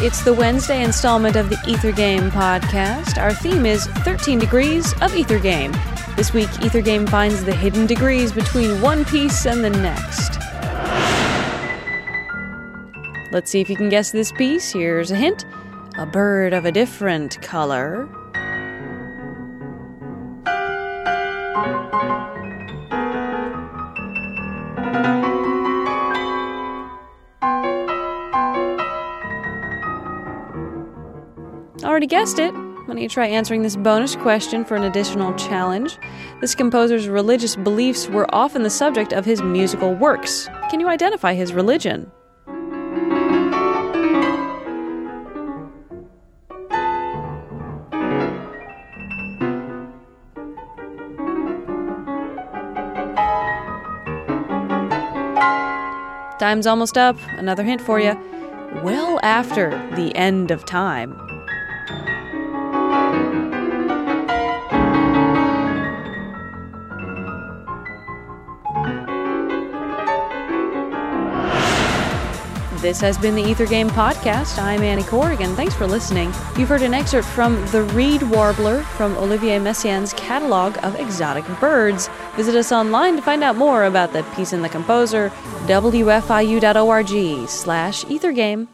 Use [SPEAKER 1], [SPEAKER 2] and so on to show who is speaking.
[SPEAKER 1] It's the Wednesday installment of the Ether Game podcast. Our theme is 13 Degrees of Ether Game. This week, Ether Game finds the hidden degrees between one piece and the next. Let's see if you can guess this piece. Here's a hint a bird of a different color. Already guessed it. Why don't you try answering this bonus question for an additional challenge? This composer's religious beliefs were often the subject of his musical works. Can you identify his religion? Time's almost up. Another hint for you. Well after the end of time. This has been the Ether Game Podcast. I'm Annie Corrigan. Thanks for listening. You've heard an excerpt from The Reed Warbler from Olivier Messiaen's catalog of exotic birds. Visit us online to find out more about the piece and the composer, wfiu.org slash ethergame.